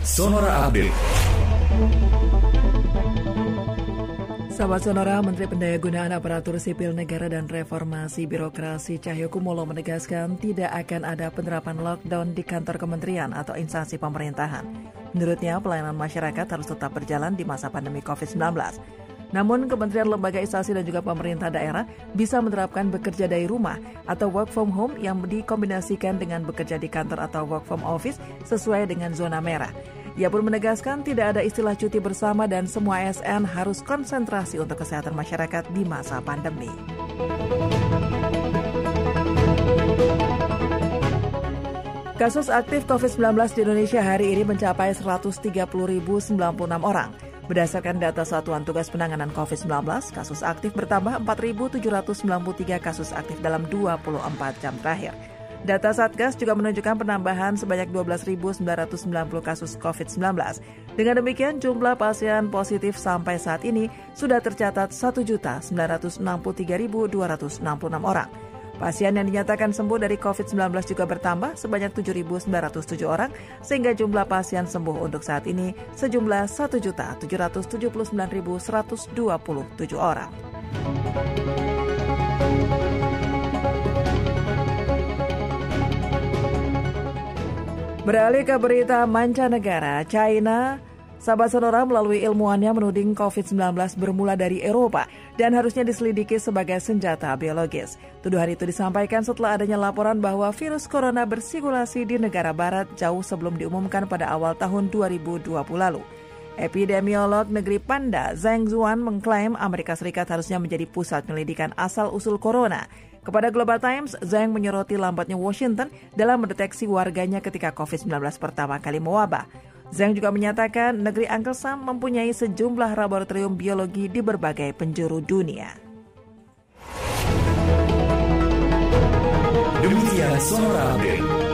Sonora Update. Sahabat Sonora, Menteri Pendayagunaan Aparatur Sipil Negara dan Reformasi Birokrasi Cahyokumolo menegaskan tidak akan ada penerapan lockdown di kantor kementerian atau instansi pemerintahan. Menurutnya, pelayanan masyarakat harus tetap berjalan di masa pandemi COVID-19. Namun, kementerian lembaga instansi dan juga pemerintah daerah bisa menerapkan bekerja dari rumah atau work from home yang dikombinasikan dengan bekerja di kantor atau work from office sesuai dengan zona merah. Ia pun menegaskan tidak ada istilah cuti bersama dan semua ASN harus konsentrasi untuk kesehatan masyarakat di masa pandemi. Kasus aktif COVID-19 di Indonesia hari ini mencapai 130.096 orang. Berdasarkan data Satuan Tugas Penanganan COVID-19, kasus aktif bertambah 4.793 kasus aktif dalam 24 jam terakhir. Data Satgas juga menunjukkan penambahan sebanyak 12.990 kasus COVID-19. Dengan demikian, jumlah pasien positif sampai saat ini sudah tercatat 1.963.266 orang. Pasien yang dinyatakan sembuh dari COVID-19 juga bertambah sebanyak 7.907 orang, sehingga jumlah pasien sembuh untuk saat ini sejumlah 1.779.127 orang. Beralih ke berita mancanegara, China Sahabat Sonora melalui ilmuannya menuding COVID-19 bermula dari Eropa dan harusnya diselidiki sebagai senjata biologis. Tuduhan itu disampaikan setelah adanya laporan bahwa virus corona bersirkulasi di negara barat jauh sebelum diumumkan pada awal tahun 2020 lalu. Epidemiolog negeri Panda, Zhang Zuan, mengklaim Amerika Serikat harusnya menjadi pusat penyelidikan asal-usul corona. Kepada Global Times, Zhang menyoroti lambatnya Washington dalam mendeteksi warganya ketika COVID-19 pertama kali mewabah. Zhang juga menyatakan negeri Sam mempunyai sejumlah laboratorium biologi di berbagai penjuru dunia. Demikian Sonora Update.